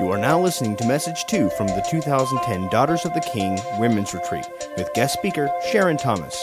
You are now listening to Message 2 from the 2010 Daughters of the King Women's Retreat with guest speaker Sharon Thomas.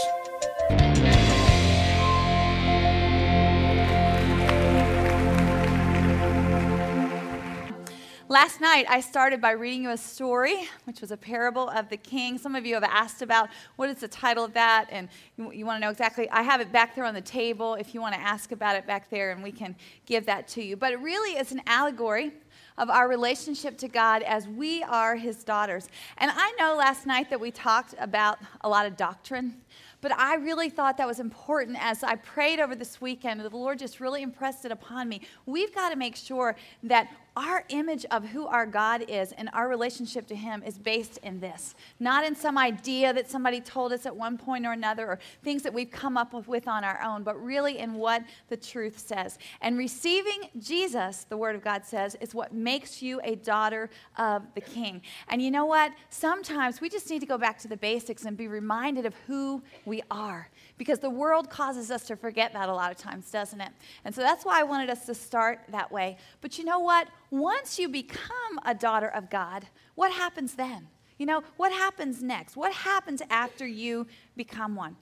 Last night, I started by reading you a story, which was a parable of the king. Some of you have asked about what is the title of that, and you, you want to know exactly. I have it back there on the table if you want to ask about it back there, and we can give that to you. But it really is an allegory of our relationship to God as we are his daughters. And I know last night that we talked about a lot of doctrine. But I really thought that was important as I prayed over this weekend. The Lord just really impressed it upon me. We've got to make sure that our image of who our God is and our relationship to Him is based in this, not in some idea that somebody told us at one point or another or things that we've come up with on our own, but really in what the truth says. And receiving Jesus, the Word of God says, is what makes you a daughter of the King. And you know what? Sometimes we just need to go back to the basics and be reminded of who we are because the world causes us to forget that a lot of times, doesn't it? And so that's why I wanted us to start that way. But you know what? Once you become a daughter of God, what happens then? You know, what happens next? What happens after you become one?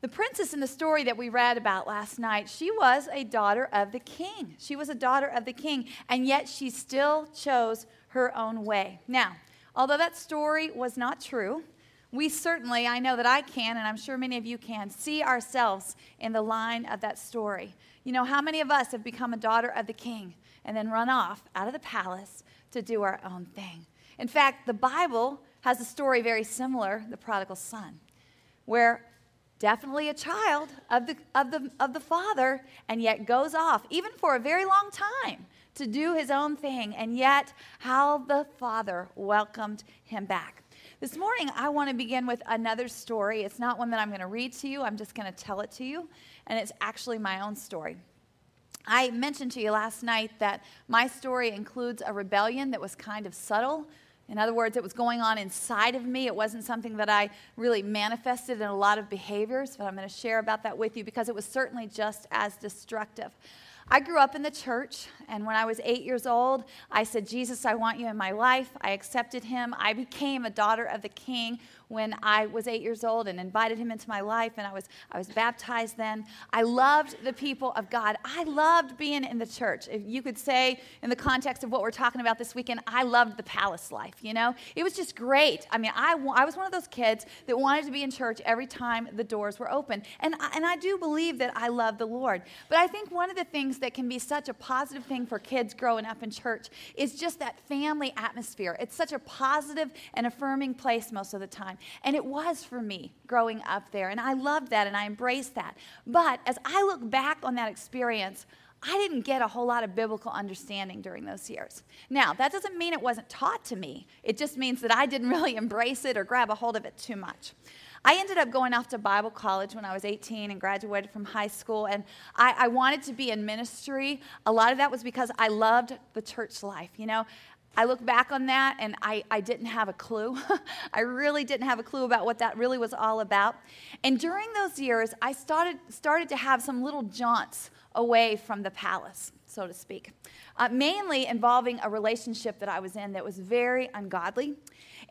The princess in the story that we read about last night, she was a daughter of the king. She was a daughter of the king, and yet she still chose her own way. Now, although that story was not true, we certainly, I know that I can, and I'm sure many of you can, see ourselves in the line of that story. You know, how many of us have become a daughter of the king and then run off out of the palace to do our own thing? In fact, the Bible has a story very similar, the prodigal son, where definitely a child of the, of the, of the father, and yet goes off, even for a very long time, to do his own thing, and yet how the father welcomed him back. This morning, I want to begin with another story. It's not one that I'm going to read to you, I'm just going to tell it to you, and it's actually my own story. I mentioned to you last night that my story includes a rebellion that was kind of subtle. In other words, it was going on inside of me. It wasn't something that I really manifested in a lot of behaviors, but I'm going to share about that with you because it was certainly just as destructive. I grew up in the church, and when I was eight years old, I said, Jesus, I want you in my life. I accepted him. I became a daughter of the king when I was eight years old and invited him into my life, and I was, I was baptized then. I loved the people of God. I loved being in the church. If you could say, in the context of what we're talking about this weekend, I loved the palace life, you know? It was just great. I mean, I, I was one of those kids that wanted to be in church every time the doors were open. And I, and I do believe that I love the Lord. But I think one of the things that can be such a positive thing for kids growing up in church is just that family atmosphere. It's such a positive and affirming place most of the time. And it was for me growing up there. And I loved that and I embraced that. But as I look back on that experience, I didn't get a whole lot of biblical understanding during those years. Now, that doesn't mean it wasn't taught to me. It just means that I didn't really embrace it or grab a hold of it too much. I ended up going off to Bible college when I was 18 and graduated from high school, and I, I, wanted to be in ministry. A lot of that was because I loved the church life. You know, I look back on that and I, I didn't have a clue. I really didn't have a clue about what that really was all about. And during those years, I started, started to have some little jaunts away from the palace, so to speak, uh, mainly involving a relationship that I was in that was very ungodly.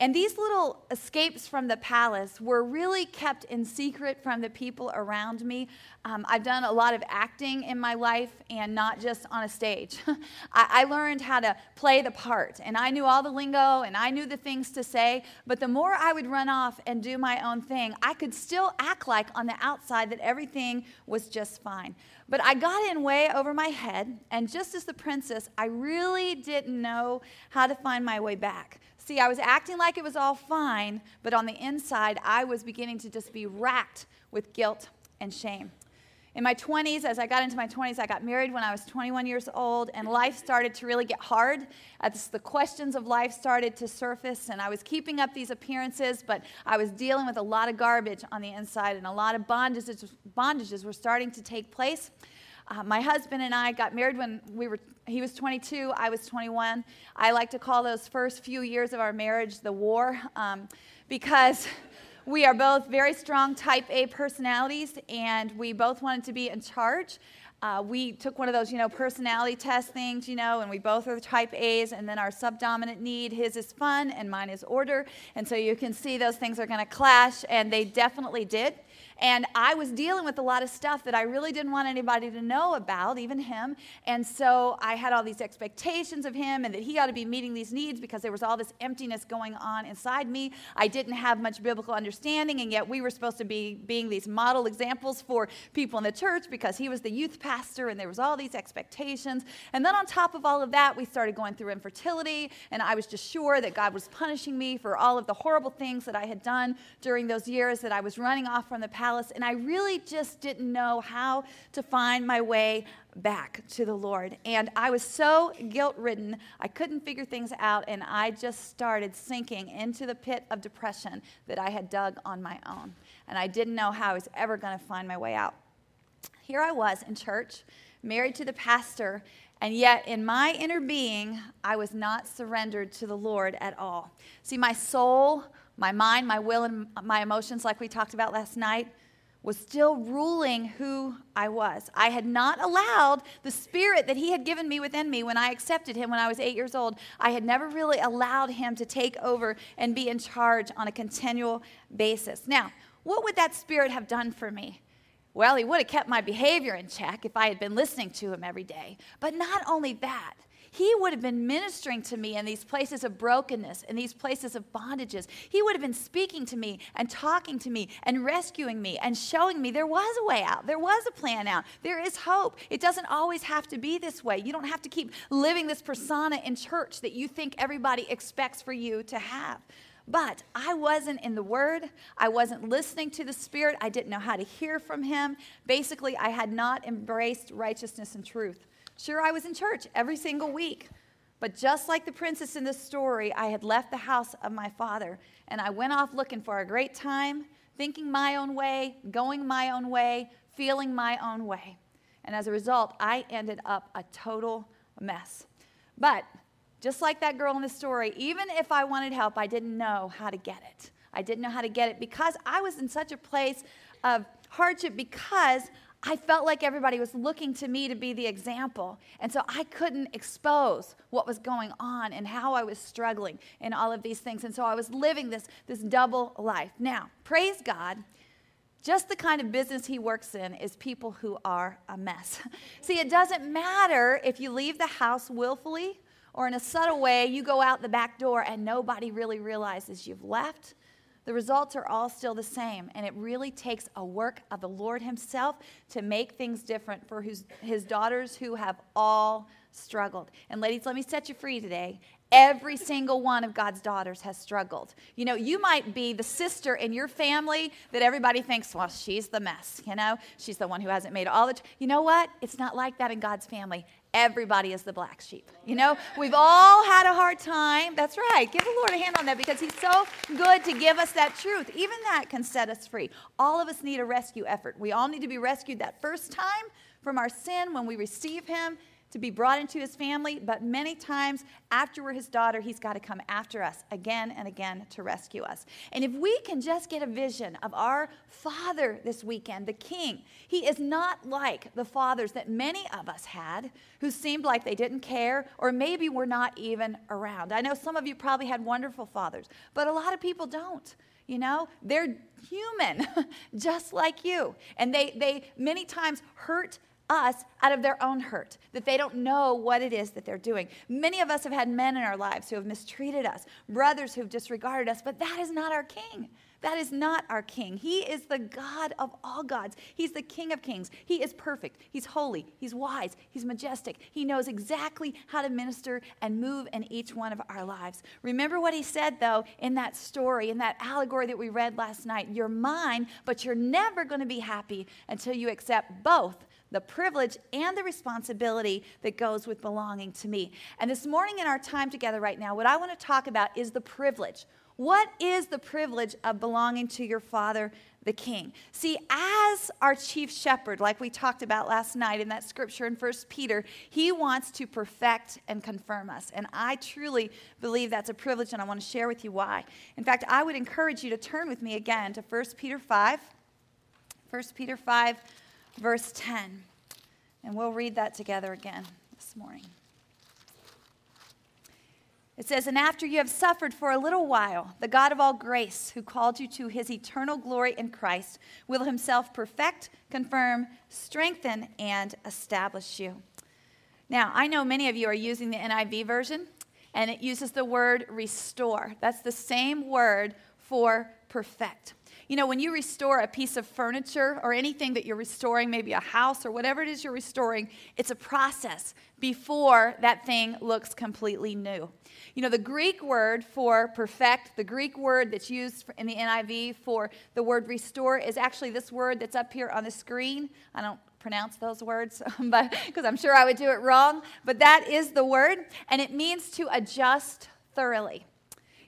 And these little escapes from the palace were really kept in secret from the people around me. Um, I've done a lot of acting in my life and not just on a stage. I, I learned how to play the part, and I knew all the lingo and I knew the things to say. But the more I would run off and do my own thing, I could still act like on the outside that everything was just fine. But I got in way over my head, and just as the princess, I really didn't know how to find my way back. See, I was acting like it was all fine, but on the inside, I was beginning to just be racked with guilt and shame. In my 20s, as I got into my 20s, I got married when I was 21 years old, and life started to really get hard. The questions of life started to surface, and I was keeping up these appearances, but I was dealing with a lot of garbage on the inside, and a lot of bondages, bondages were starting to take place. Uh, my husband and I got married when we were, he was 22, I was 21. I like to call those first few years of our marriage the war um, because we are both very strong type A personalities and we both wanted to be in charge. Uh, we took one of those, you know, personality test things, you know, and we both are type A's, and then our subdominant need, his is fun and mine is order. And so you can see those things are going to clash, and they definitely did. And I was dealing with a lot of stuff that I really didn't want anybody to know about, even him. And so I had all these expectations of him and that he ought to be meeting these needs because there was all this emptiness going on inside me. I didn't have much biblical understanding, and yet we were supposed to be being these model examples for people in the church because he was the youth pastor and there was all these expectations. And then on top of all of that, we started going through infertility, and I was just sure that God was punishing me for all of the horrible things that I had done during those years that I was running off from the palace, and I really just didn't know how to find my way back to the Lord. And I was so guilt ridden, I couldn't figure things out, and I just started sinking into the pit of depression that I had dug on my own. And I didn't know how I was ever going to find my way out. Here I was in church, married to the pastor, and yet, in my inner being, I was not surrendered to the Lord at all. See, my soul, my mind, my will, and my emotions, like we talked about last night, was still ruling who I was. I had not allowed the spirit that He had given me within me when I accepted Him when I was eight years old. I had never really allowed Him to take over and be in charge on a continual basis. Now, what would that spirit have done for me? Well, He would have kept my behavior in check if I had been listening to Him every day. But not only that, he would have been ministering to me in these places of brokenness, in these places of bondages. He would have been speaking to me and talking to me and rescuing me and showing me there was a way out. There was a plan out. There is hope. It doesn't always have to be this way. You don't have to keep living this persona in church that you think everybody expects for you to have. But I wasn't in the Word. I wasn't listening to the Spirit. I didn't know how to hear from Him. Basically, I had not embraced righteousness and truth. Sure, I was in church every single week. But just like the princess in this story, I had left the house of my father and I went off looking for a great time, thinking my own way, going my own way, feeling my own way. And as a result, I ended up a total mess. But just like that girl in the story, even if I wanted help, I didn't know how to get it. I didn't know how to get it because I was in such a place of hardship because I felt like everybody was looking to me to be the example. And so I couldn't expose what was going on and how I was struggling in all of these things. And so I was living this, this double life. Now, praise God, just the kind of business he works in is people who are a mess. See, it doesn't matter if you leave the house willfully or in a subtle way, you go out the back door and nobody really realizes you've left the results are all still the same. And it really takes a work of the Lord Himself to make things different for his, his daughters who have all struggled. And ladies, let me set you free today. Every single one of God's daughters has struggled. You know, you might be the sister in your family that everybody thinks, well, she's the mess, you know? She's the one who hasn't made all the. T-. You know what? It's not like that in God's family everybody is the black sheep. You know, we've all had a hard time. That's right. Give the Lord a hand on that because He's so good to give us that truth. Even that can set us free. All of us need a rescue effort. We all need to be rescued that first time from our sin when we receive Him to be brought into his family, but many times after we're his daughter, he's got to come after us again and again to rescue us. And if we can just get a vision of our father this weekend, the king, he is not like the fathers that many of us had who seemed like they didn't care or maybe were not even around. I know some of you probably had wonderful fathers, but a lot of people don't. You know, they're human, just like you. And they, they many times hurt us out of their own hurt, that they don't know what it is that they're doing. Many of us have had men in our lives who have mistreated us, brothers who've disregarded us, but that is not our king. That is not our king. He is the God of all gods. He's the King of kings. He is perfect. He's holy. He's wise. He's majestic. He knows exactly how to minister and move in each one of our lives. Remember what he said, though, in that story, in that allegory that we read last night. You're mine, but you're never going to be happy until you accept both the privilege and the responsibility that goes with belonging to me. And this morning, in our time together right now, what I want to talk about is the privilege. What is the privilege of belonging to your Father, the King? See, as our chief shepherd, like we talked about last night in that scripture in 1 Peter, he wants to perfect and confirm us. And I truly believe that's a privilege, and I want to share with you why. In fact, I would encourage you to turn with me again to 1 Peter 5. 1 Peter 5 verse 10. And we'll read that together again this morning. It says, And after you have suffered for a little while, the God of all grace, who called you to his eternal glory in Christ, will himself perfect, confirm, strengthen, and establish you. Now, I know many of you are using the NIV version, and it uses the word restore. That's the same word for perfect. You know, when you restore a piece of furniture or anything that you're restoring, maybe a house or whatever it is you're restoring, it's a process before that thing looks completely new. You know, the Greek word for perfect, the Greek word that's used in the NIV for the word restore is actually this word that's up here on the screen. I don't pronounce those words, but because I'm sure I would do it wrong, but that is the word, and it means to adjust thoroughly.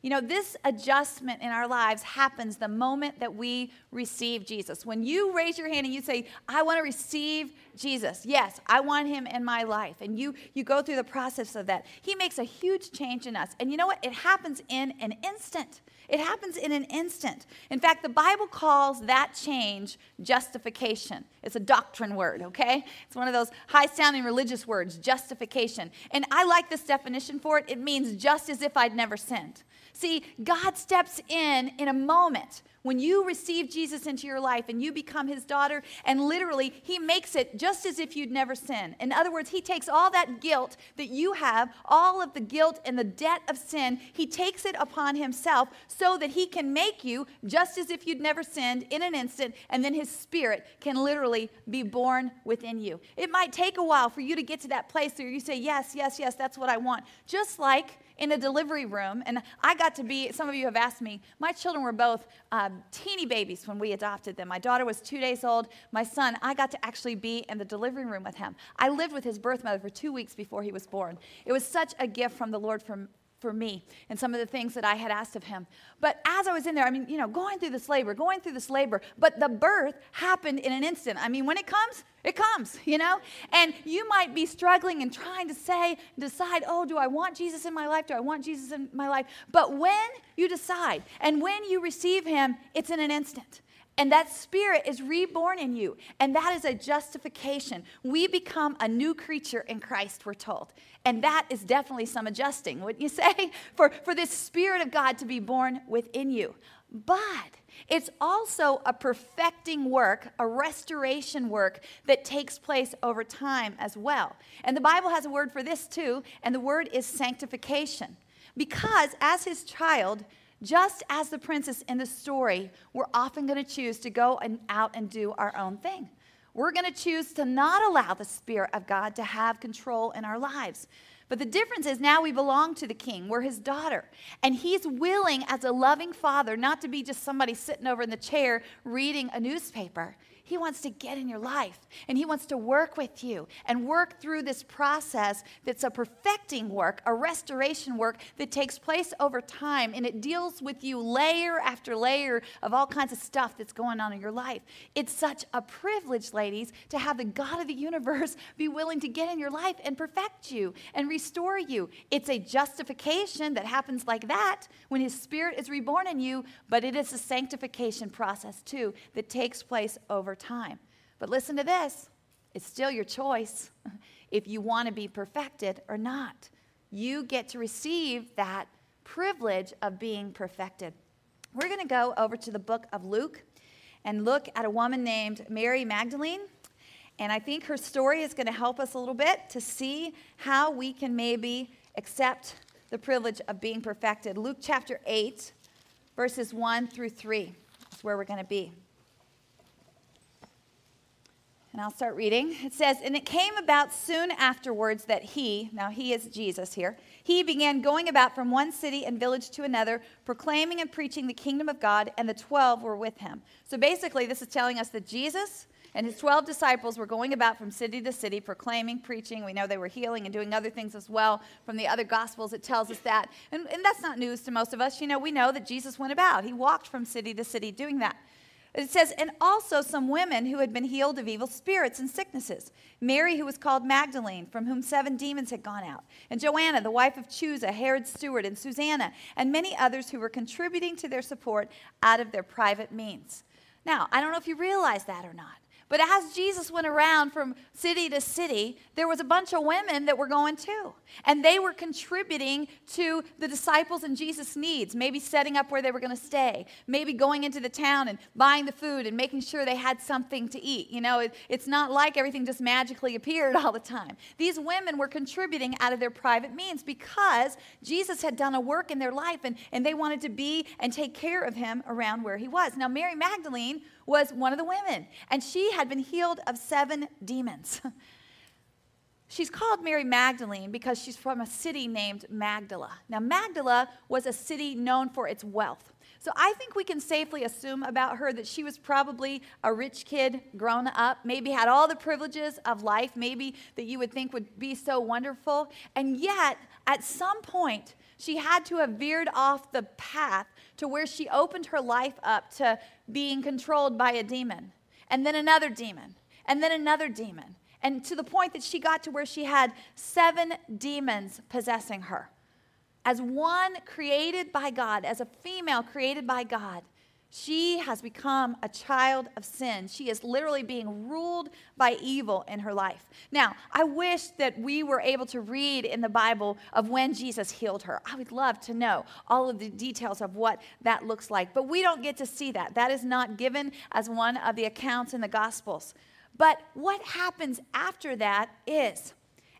You know, this adjustment in our lives happens the moment that we receive Jesus. When you raise your hand and you say, I want to receive Jesus, yes, I want him in my life, and you, you go through the process of that, he makes a huge change in us. And you know what? It happens in an instant. It happens in an instant. In fact, the Bible calls that change justification. It's a doctrine word, okay? It's one of those high sounding religious words, justification. And I like this definition for it. It means just as if I'd never sinned. See, God steps in in a moment when you receive Jesus into your life and you become his daughter, and literally, he makes it just as if you'd never sinned. In other words, he takes all that guilt that you have, all of the guilt and the debt of sin, he takes it upon himself so that he can make you just as if you'd never sinned in an instant, and then his spirit can literally be born within you. It might take a while for you to get to that place where you say, Yes, yes, yes, that's what I want. Just like in a delivery room, and I got to be, some of you have asked me, my children were both uh, teeny babies when we adopted them. My daughter was two days old. My son, I got to actually be in the delivery room with him. I lived with his birth mother for two weeks before he was born. It was such a gift from the Lord from, for me and some of the things that I had asked of him. But as I was in there, I mean, you know, going through this labor, going through this labor, but the birth happened in an instant. I mean, when it comes, it comes, you know? And you might be struggling and trying to say, decide, oh, do I want Jesus in my life? Do I want Jesus in my life? But when you decide and when you receive him, it's in an instant. And that spirit is reborn in you. And that is a justification. We become a new creature in Christ, we're told. And that is definitely some adjusting, wouldn't you say? For, for this spirit of God to be born within you. But it's also a perfecting work, a restoration work that takes place over time as well. And the Bible has a word for this too, and the word is sanctification. Because as his child, just as the princess in the story, we're often going to choose to go and out and do our own thing. We're going to choose to not allow the Spirit of God to have control in our lives. But the difference is now we belong to the king. We're his daughter. And he's willing, as a loving father, not to be just somebody sitting over in the chair reading a newspaper. He wants to get in your life and He wants to work with you and work through this process that's a perfecting work, a restoration work that takes place over time. And it deals with you layer after layer of all kinds of stuff that's going on in your life. It's such a privilege, ladies, to have the God of the universe be willing to get in your life and perfect you and restore you. It's a justification that happens like that when His Spirit is reborn in you, but it is a sanctification process too that takes place over time. But listen to this it's still your choice if you want to be perfected or not. You get to receive that privilege of being perfected. We're going to go over to the book of Luke and look at a woman named Mary Magdalene. And I think her story is going to help us a little bit to see how we can maybe accept the privilege of being perfected. Luke chapter 8, verses 1 through 3 is where we're going to be. And I'll start reading. It says, And it came about soon afterwards that he, now he is Jesus here, he began going about from one city and village to another, proclaiming and preaching the kingdom of God, and the 12 were with him. So basically, this is telling us that Jesus and his 12 disciples were going about from city to city, proclaiming, preaching. We know they were healing and doing other things as well. From the other gospels, it tells us that. And, and that's not news to most of us. You know, we know that Jesus went about, he walked from city to city doing that. It says, and also some women who had been healed of evil spirits and sicknesses. Mary, who was called Magdalene, from whom seven demons had gone out, and Joanna, the wife of Chuza, Herod's steward, and Susanna, and many others who were contributing to their support out of their private means. Now, I don't know if you realize that or not, But as Jesus went around from city to city, there was a bunch of women that were going too. And they were contributing to the disciples and Jesus' needs, maybe setting up where they were going to stay, maybe going into the town and buying the food and making sure they had something to eat. You know, it, it's not like everything just magically appeared all the time. These women were contributing out of their private means because Jesus had done a work in their life and, and they wanted to be and take care of him around where he was. Now, Mary Magdalene was one of the women, and she had been healed of seven demons. She's called Mary Magdalene because she's from a city named Magdala. Now, Magdala was a city known for its wealth. So I think we can safely assume about her that she was probably a rich kid grown up, maybe had all the privileges of life, maybe that you would think would be so wonderful. And yet, at some point, she had to have veered off the path to where she opened her life up to being controlled by a demon, and then another demon, and then another demon, and to the point that she got to where she had seven demons possessing her. As one created by God, as a female created by God, she has become a child of sin. She is literally being ruled by evil in her life. Now, I wish that we were able to read in the Bible of when Jesus healed her. I would love to know all of the details of what that looks like, but we don't get to see that. That is not given as one of the accounts in the Gospels. But what happens after that is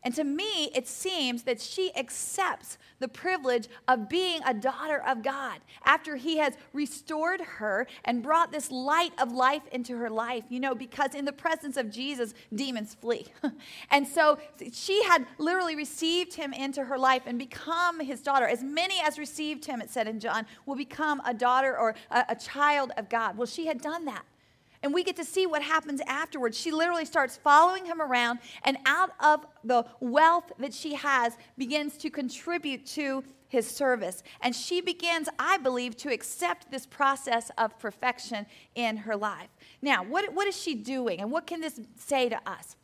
and to me, it seems that she accepts the privilege of being a daughter of God after He has restored her and brought this light of life into her life, you know, because in the presence of Jesus, demons flee. and so she had literally received Him into her life and become His daughter. As many as received Him, it said in John, will become a daughter or a, a child of God. Well, she had done that. And we get to see what happens afterwards. She literally starts following him around, and out of the wealth that she has, begins to contribute to his service. And she begins, I believe, to accept this process of perfection in her life. Now, what, what is she doing, and what can this say to us?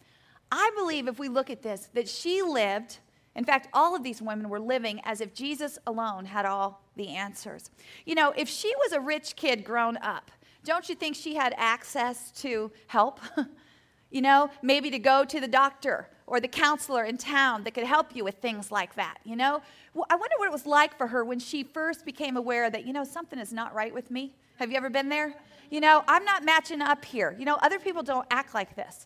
I believe if we look at this, that she lived, in fact, all of these women were living as if Jesus alone had all the answers. You know, if she was a rich kid grown up, don't you think she had access to help? you know, maybe to go to the doctor or the counselor in town that could help you with things like that, you know? Well, I wonder what it was like for her when she first became aware that, you know, something is not right with me. Have you ever been there? You know, I'm not matching up here. You know, other people don't act like this.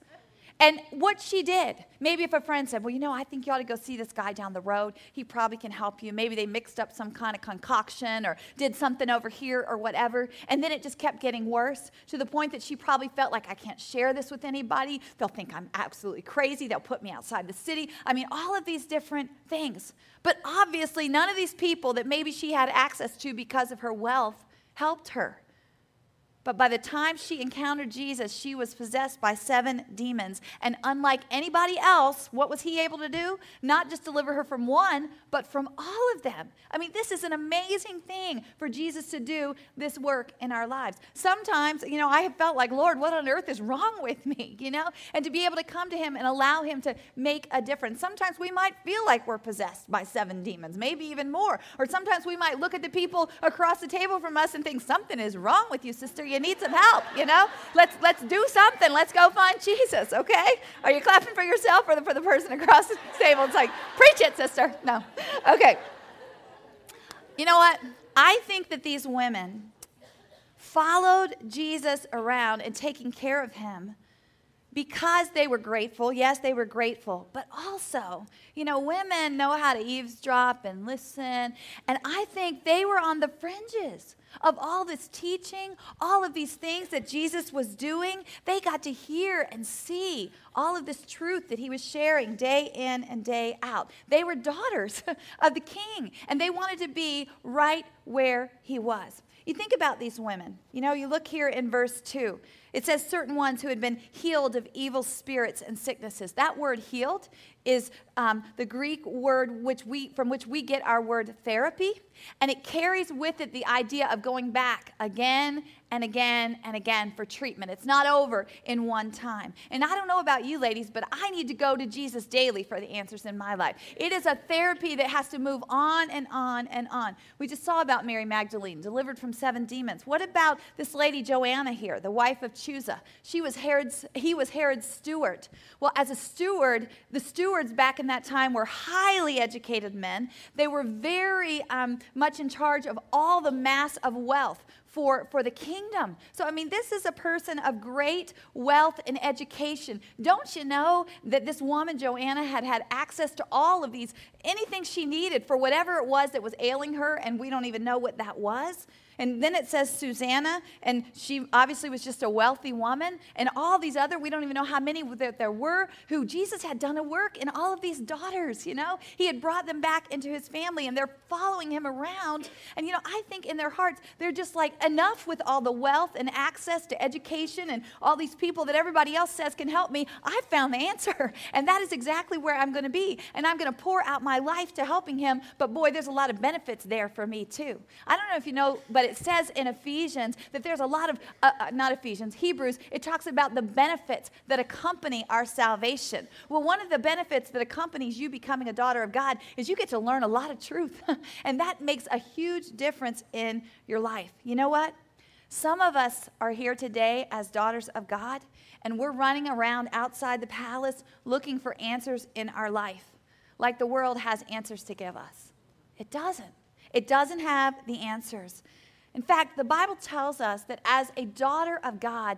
And what she did, maybe if a friend said, Well, you know, I think you ought to go see this guy down the road. He probably can help you. Maybe they mixed up some kind of concoction or did something over here or whatever. And then it just kept getting worse to the point that she probably felt like, I can't share this with anybody. They'll think I'm absolutely crazy. They'll put me outside the city. I mean, all of these different things. But obviously, none of these people that maybe she had access to because of her wealth helped her. But by the time she encountered Jesus, she was possessed by seven demons. And unlike anybody else, what was he able to do? Not just deliver her from one, but from all of them. I mean, this is an amazing thing for Jesus to do this work in our lives. Sometimes, you know, I have felt like, Lord, what on earth is wrong with me, you know? And to be able to come to him and allow him to make a difference. Sometimes we might feel like we're possessed by seven demons, maybe even more. Or sometimes we might look at the people across the table from us and think, something is wrong with you, sister you need some help, you know? Let's, let's do something. Let's go find Jesus, okay? Are you clapping for yourself or for the person across the table? It's like, preach it, sister. No. Okay. You know what? I think that these women followed Jesus around and taking care of him because they were grateful. Yes, they were grateful, but also, you know, women know how to eavesdrop and listen. And I think they were on the fringes of all this teaching, all of these things that Jesus was doing. They got to hear and see all of this truth that he was sharing day in and day out. They were daughters of the king, and they wanted to be right where he was. You think about these women. You know, you look here in verse 2. It says certain ones who had been healed of evil spirits and sicknesses. That word healed is um, the Greek word which we, from which we get our word therapy, and it carries with it the idea of going back again and again and again for treatment. It's not over in one time. And I don't know about you ladies, but I need to go to Jesus daily for the answers in my life. It is a therapy that has to move on and on and on. We just saw about Mary Magdalene, delivered from seven demons. What about this lady Joanna here, the wife of She was Herod's, he was Herod's steward. Well, as a steward, the stewards back in that time were highly educated men. They were very um, much in charge of all the mass of wealth for, for the kingdom. So, I mean, this is a person of great wealth and education. Don't you know that this woman, Joanna, had had access to all of these, anything she needed for whatever it was that was ailing her, and we don't even know what that was? And then it says Susanna, and she obviously was just a wealthy woman, and all these other, we don't even know how many there, there were, who Jesus had done a work in all of these daughters, you know? He had brought them back into his family, and they're following him around. And, you know, I think in their hearts, they're just like, enough with all the wealth and access to education and all these people that everybody else says can help me. I found the answer, and that is exactly where I'm going to be. And I'm going to pour out my life to helping him. But boy, there's a lot of benefits there for me, too. I don't know if you know, but it says in Ephesians that there's a lot of, uh, uh, not Ephesians, Hebrews, it talks about the benefits that accompany our salvation. Well, one of the benefits that accompanies you becoming a daughter of God is you get to learn a lot of truth. and that makes a huge difference in your life. You know what? Some of us are here today as daughters of God, and we're running around outside the palace looking for answers in our life, like the world has answers to give us. It doesn't. It doesn't have the answers. In fact, the Bible tells us that as a daughter of God,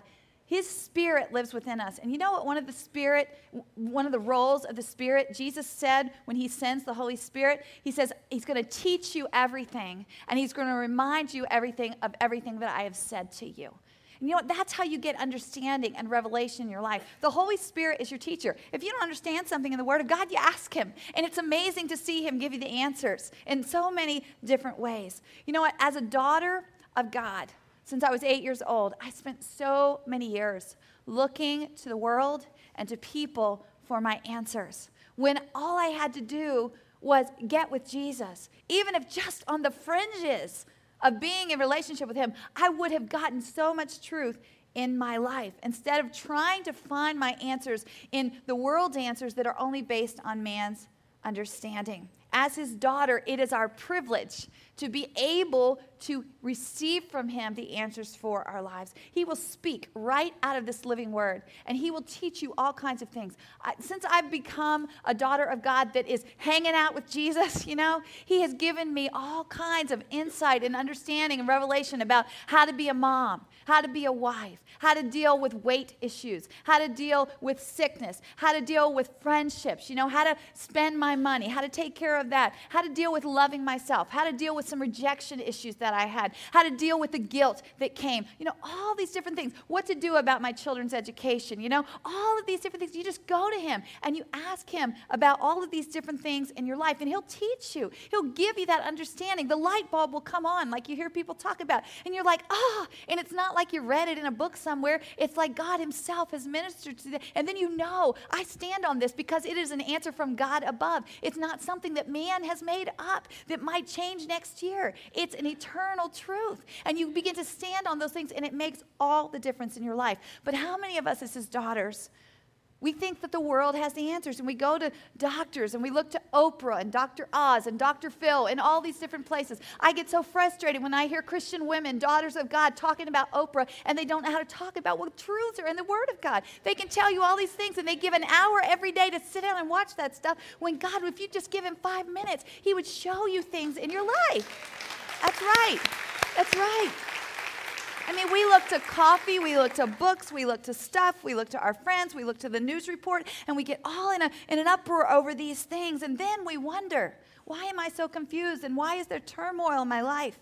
his spirit lives within us. And you know what one of the spirit one of the roles of the spirit Jesus said when he sends the Holy Spirit, he says he's going to teach you everything and he's going to remind you everything of everything that I have said to you. And you know what? That's how you get understanding and revelation in your life. The Holy Spirit is your teacher. If you don't understand something in the Word of God, you ask Him. And it's amazing to see Him give you the answers in so many different ways. You know what? As a daughter of God, since I was eight years old, I spent so many years looking to the world and to people for my answers when all I had to do was get with Jesus. Even if just on the fringes of being in relationship with Him, I would have gotten so much truth in my life instead of trying to find my answers in the world's answers that are only based on man's understanding. As His daughter, it is our privilege to be able to receive from Him the answers for our lives. He will speak right out of this living word, and He will teach you all kinds of things. I, since I've become a daughter of God that is hanging out with Jesus, you know, He has given me all kinds of insight and understanding and revelation about how to be a mom, how to be a wife, how to deal with weight issues, how to deal with sickness, how to deal with friendships, you know, how to spend my money, how to take care of that, how to deal with loving myself, how to deal with some rejection issues that I had, how to deal with the guilt that came, you know, all these different things, what to do about my children's education, you know, all of these different things. You just go to Him and you ask Him about all of these different things in your life, and He'll teach you. He'll give you that understanding. The light bulb will come on, like you hear people talk about, and you're like, ah, oh, and it's not like you read it in a book somewhere. It's like God Himself has ministered to you. And then you know, I stand on this because it is an answer from God above. It's not something that man has made up that might change next year. It's an eternal truth. And you begin to stand on those things, and it makes all the difference in your life. But how many of us, as His daughters, we think that the world has the answers, and we go to doctors and we look to Oprah and Dr. Oz and Dr. Phil and all these different places. I get so frustrated when I hear Christian women, daughters of God, talking about Oprah, and they don't know how to talk about what truths are in the Word of God. They can tell you all these things, and they give an hour every day to sit down and watch that stuff. When God, if you just give Him five minutes, He would show you things in your life. That's right. That's right. I mean, we look to coffee, we look to books, we look to stuff, we look to our friends, we look to the news report, and we get all in, a, in an uproar over these things. And then we wonder, why am I so confused? And why is there turmoil in my life?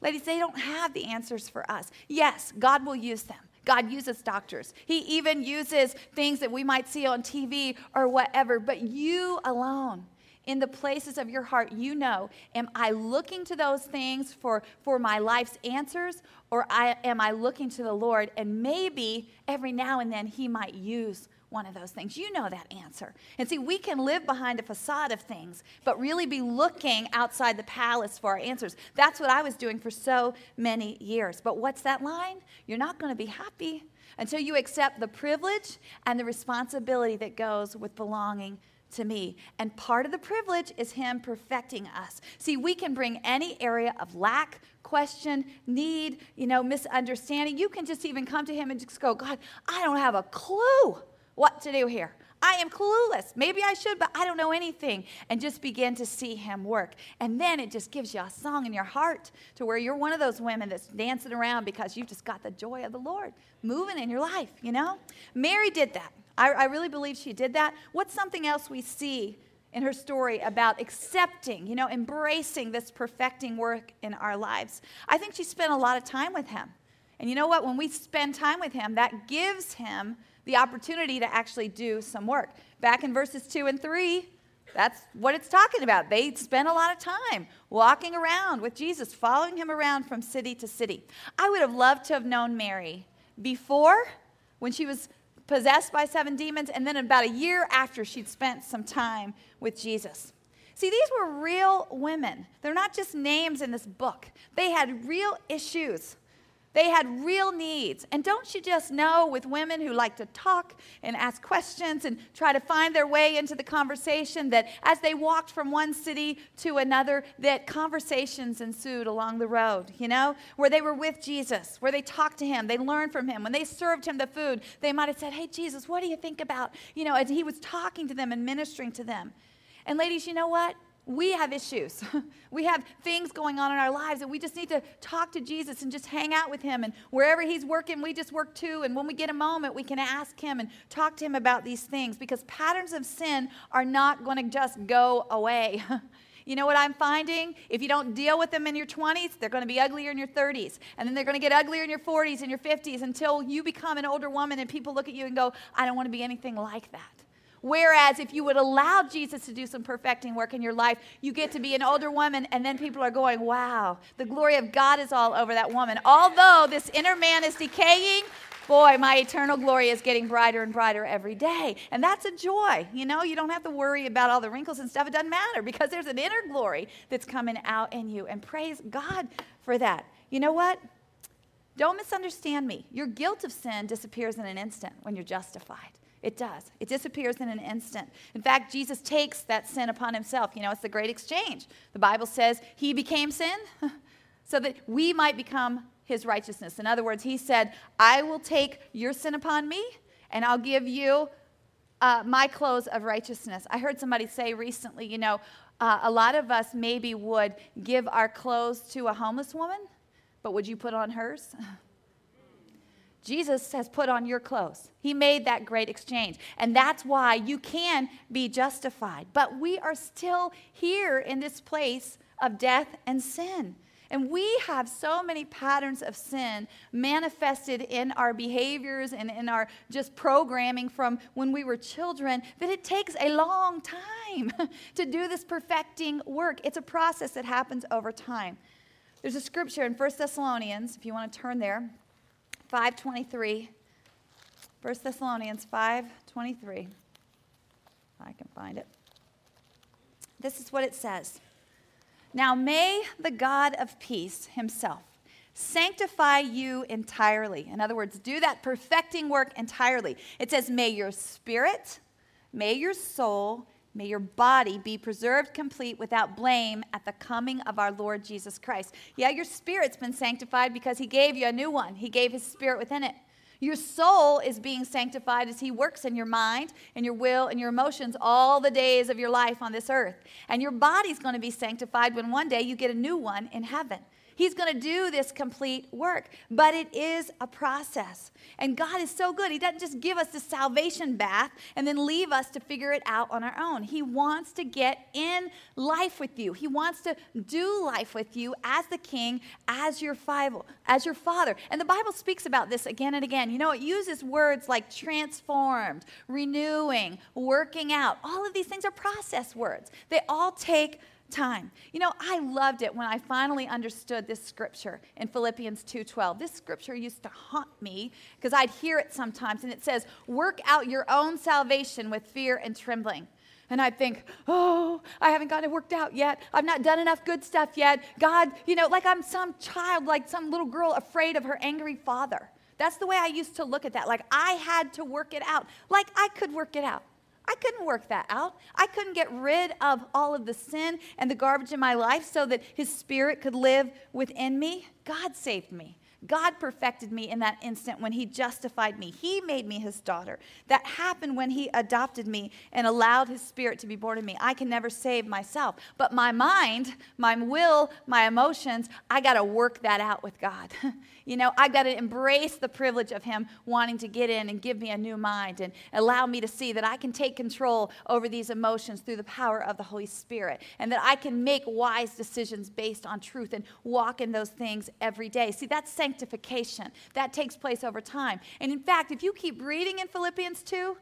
Ladies, they don't have the answers for us. Yes, God will use them. God uses doctors. He even uses things that we might see on TV or whatever, but you alone in the places of your heart, you know, am I looking to those things for, for my life's answers, or I, am I looking to the Lord? And maybe every now and then He might use one of those things. You know that answer. And see, we can live behind a facade of things, but really be looking outside the palace for our answers. That's what I was doing for so many years. But what's that line? You're not going to be happy until you accept the privilege and the responsibility that goes with belonging to me. And part of the privilege is Him perfecting us. See, we can bring any area of lack, question, need, you know, misunderstanding. You can just even come to Him and just go, God, I don't have a clue what to do here. I am clueless. Maybe I should, but I don't know anything. And just begin to see him work. And then it just gives you a song in your heart to where you're one of those women that's dancing around because you've just got the joy of the Lord moving in your life, you know? Mary did that. I, I really believe she did that. What's something else we see in her story about accepting, you know, embracing this perfecting work in our lives? I think she spent a lot of time with him. And you know what? When we spend time with him, that gives him the opportunity to actually do some work. Back in verses 2 and 3, that's what it's talking about. They spent a lot of time walking around with Jesus, following him around from city to city. I would have loved to have known Mary before when she was possessed by seven demons, and then about a year after she'd spent some time with Jesus. See, these were real women. They're not just names in this book, they had real issues. They had real needs. And don't you just know with women who like to talk and ask questions and try to find their way into the conversation that as they walked from one city to another that conversations ensued along the road, you know, where they were with Jesus, where they talked to him, they learned from him. When they served him the food, they might have said, "Hey Jesus, what do you think about?" you know, as he was talking to them and ministering to them. And ladies, you know what? We have issues. we have things going on in our lives and we just need to talk to Jesus and just hang out with him. And wherever he's working, we just work too. And when we get a moment, we can ask him and talk to him about these things because patterns of sin are not going to just go away. You know what I'm finding? If you don't deal with them in your 20s, they're going to be uglier in your 30s. And then they're going to get uglier in your 40s and your 50s until you become an older woman and people look at you and go, I don't want to be anything like that. Whereas if you would allow Jesus to do some perfecting work in your life, you get to be an older woman, and then people are going, wow, the glory of God is all over that woman. Although this inner man is decaying, boy, my eternal glory is getting brighter and brighter every day. And that's a joy. You know, you don't have to worry about all the wrinkles and stuff. It doesn't matter because there's an inner glory that's coming out in you. And praise God for that. You know what? Don't misunderstand me. Your guilt of sin disappears in an instant when you're justified. It does. It disappears in an instant. In fact, Jesus takes that sin upon himself. You know, it's the great exchange. The Bible says he became sin so that we might become his righteousness. In other words, he said, I will take your sin upon me and I'll give you uh, my clothes of righteousness. I heard somebody say recently, you know, uh, a lot of us maybe would give our clothes to a homeless woman, but would you put on hers? Jesus has put on your clothes. He made that great exchange. And that's why you can be justified. But we are still here in this place of death and sin. And we have so many patterns of sin manifested in our behaviors and in our just programming from when we were children that it takes a long time to do this perfecting work. It's a process that happens over time. There's a scripture in 1 Thessalonians, if you want to turn there. 523. 1 Thessalonians 5:23. I can find it. This is what it says. Now may the God of peace himself sanctify you entirely. In other words, do that perfecting work entirely. It says may your spirit, may your soul, May your body be preserved complete without blame at the coming of our Lord Jesus Christ. Yeah, your spirit's been sanctified because He gave you a new one, He gave His spirit within it. Your soul is being sanctified as He works in your mind and your will and your emotions all the days of your life on this earth. And your body's going to be sanctified when one day you get a new one in heaven. He's going to do this complete work, but it is a process. And God is so good. He doesn't just give us the salvation bath and then leave us to figure it out on our own. He wants to get in life with you. He wants to do life with you as the king, as your father, as your father. And the Bible speaks about this again and again. You know, it uses words like transformed, renewing, working out. All of these things are process words. They all take time. You know, I loved it when I finally understood this scripture in Philippians 2:12. This scripture used to haunt me because I'd hear it sometimes and it says, "Work out your own salvation with fear and trembling." And I'd think, oh, I haven't gotten it worked out yet. I've not done enough good stuff yet. God, you know, like I'm some child, like some little girl afraid of her angry father. That's the way I used to look at that. Like I had to work it out. Like I could work it out. I couldn't work that out. I couldn't get rid of all of the sin and the garbage in my life so that His Spirit could live within me. God saved me. God perfected me in that instant when He justified me. He made me His daughter. That happened when He adopted me and allowed His Spirit to be born in me. I can never save myself. But my mind, my will, my emotions, I got to work that out with God. you know, I've got to embrace the privilege of Him wanting to get in and give me a new mind and allow me to see that I can take control over these emotions through the power of the Holy Spirit and that I can make wise decisions based on truth and walk in those things every day. See, that's sanctification. That takes place over time. And in fact, if you keep reading in Philippians 2,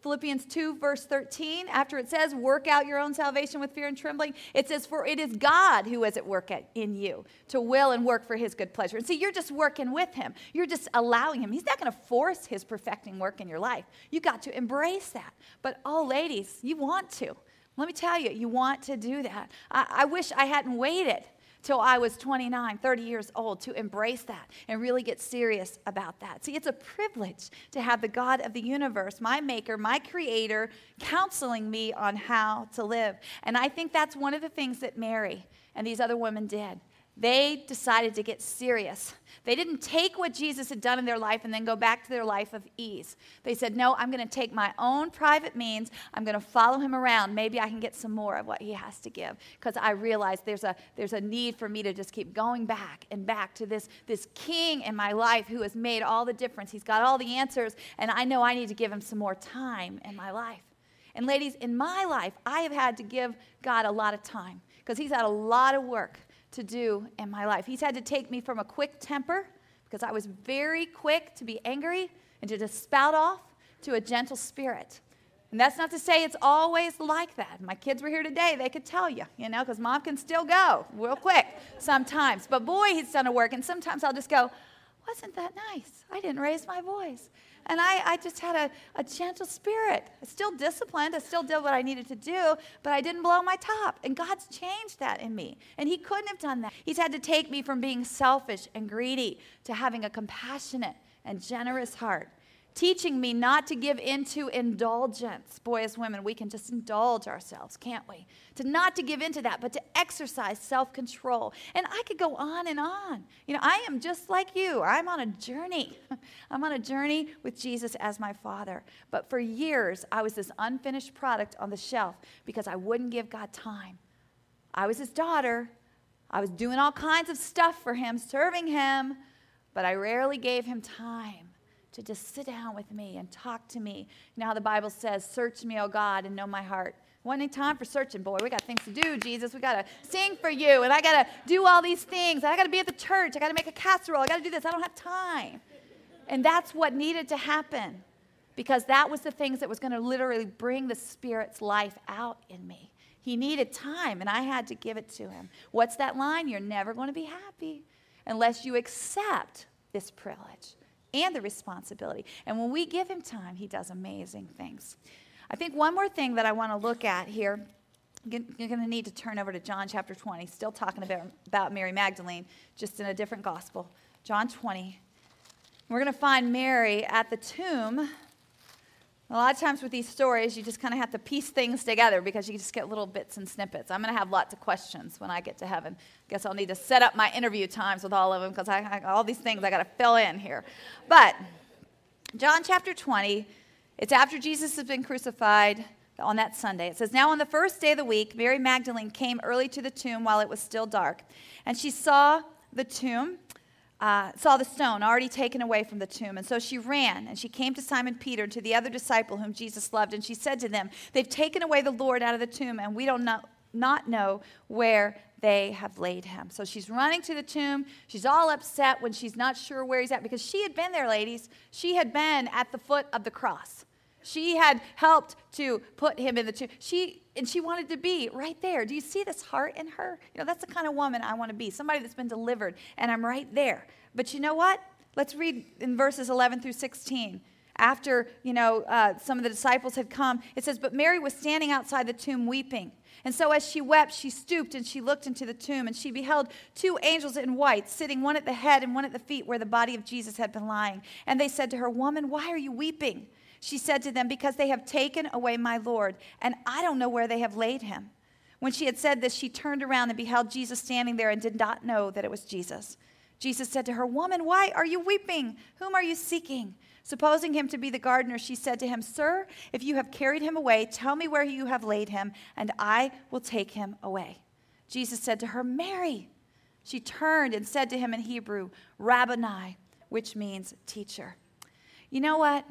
Philippians 2, verse 13, after it says, work out your own salvation with fear and trembling, it says, For it is God who is at work at, in you to will and work for his good pleasure. And see, you're just working with him. You're just allowing him. He's not going to force his perfecting work in your life. You got to embrace that. But oh, ladies, you want to. Let me tell you, you want to do that. I, I wish I hadn't waited till I was 29, 30 years old to embrace that and really get serious about that. See, it's a privilege to have the God of the universe, my maker, my creator, counseling me on how to live. And I think that's one of the things that Mary and these other women did. They decided to get serious. They didn't take what Jesus had done in their life and then go back to their life of ease. They said, No, I'm going to take my own private means. I'm going to follow him around. Maybe I can get some more of what he has to give. Because I realize there's a, there's a need for me to just keep going back and back to this, this king in my life who has made all the difference. He's got all the answers, and I know I need to give him some more time in my life. And ladies, in my life, I have had to give God a lot of time because he's had a lot of work to do in my life. He's had to take me from a quick temper, because I was very quick to be angry and to just spout off, to a gentle spirit. And that's not to say it's always like that. My kids were here today, they could tell you, you know, because mom can still go real quick sometimes. But boy, he's done a work. And sometimes I'll just go, wasn't that nice? I didn't raise my voice. And I, I just had a, a gentle spirit. I still disciplined. I still did what I needed to do, but I didn't blow my top. And God's changed that in me. And He couldn't have done that. He's had to take me from being selfish and greedy to having a compassionate and generous heart teaching me not to give into indulgence. Boy, as women, we can just indulge ourselves, can't we? To not to give into that, but to exercise self control. And I could go on and on. You know, I am just like you. I'm on a journey. I'm on a journey with Jesus as my father. But for years, I was this unfinished product on the shelf because I wouldn't give God time. I was his daughter. I was doing all kinds of stuff for him, serving him, but I rarely gave him time to just sit down with me and talk to me. You know how the Bible says, Search me, O God, and know my heart. One any time for searching, boy. We got things to do, Jesus. We got to sing for you, and I got to do all these things. I got to be at the church. I got to make a casserole. I got to do this. I don't have time. And that's what needed to happen because that was the things that was going to literally bring the Spirit's life out in me. He needed time, and I had to give it to him. What's that line? You're never going to be happy unless you accept this privilege and the responsibility. And when we give him time, he does amazing things. I think one more thing that I want to look at here, you're going to need to turn over to John chapter 20, still talking about, about Mary Magdalene, just in a different gospel. John 20. We're going to find Mary at the tomb a lot of times with these stories, you just kind of have to piece things together because you just get little bits and snippets. I'm going to have lots of questions when I get to heaven. I Guess I'll need to set up my interview times with all of them because I, I, all these things I got to fill in here. But John chapter 20, it's after Jesus has been crucified on that Sunday. It says, Now on the first day of the week, Mary Magdalene came early to the tomb while it was still dark, and she saw the tomb uh, saw the stone already taken away from the tomb. And so she ran and she came to Simon Peter and to the other disciple whom Jesus loved. And she said to them, They've taken away the Lord out of the tomb, and we don't know, not know where they have laid him. So she's running to the tomb. She's all upset when she's not sure where he's at because she had been there, ladies. She had been at the foot of the cross. She had helped to put him in the tomb. She and she wanted to be right there. Do you see this heart in her? You know, that's the kind of woman I want to be. Somebody that's been delivered, and I'm right there. But you know what? Let's read in verses 11 through 16. After, you know, uh, some of the disciples had come, it says, But Mary was standing outside the tomb weeping. And so as she wept, she stooped and she looked into the tomb, and she beheld two angels in white, sitting one at the head and one at the feet where the body of Jesus had been lying. And they said to her, Woman, why are you weeping? She said to them, Because they have taken away my Lord, and I don't know where they have laid him. When she had said this, she turned around and beheld Jesus standing there and did not know that it was Jesus. Jesus said to her, Woman, why are you weeping? Whom are you seeking? Supposing him to be the gardener, she said to him, Sir, if you have carried him away, tell me where you have laid him, and I will take him away. Jesus said to her, Mary. She turned and said to him in Hebrew, Rabboni, which means teacher. You know what?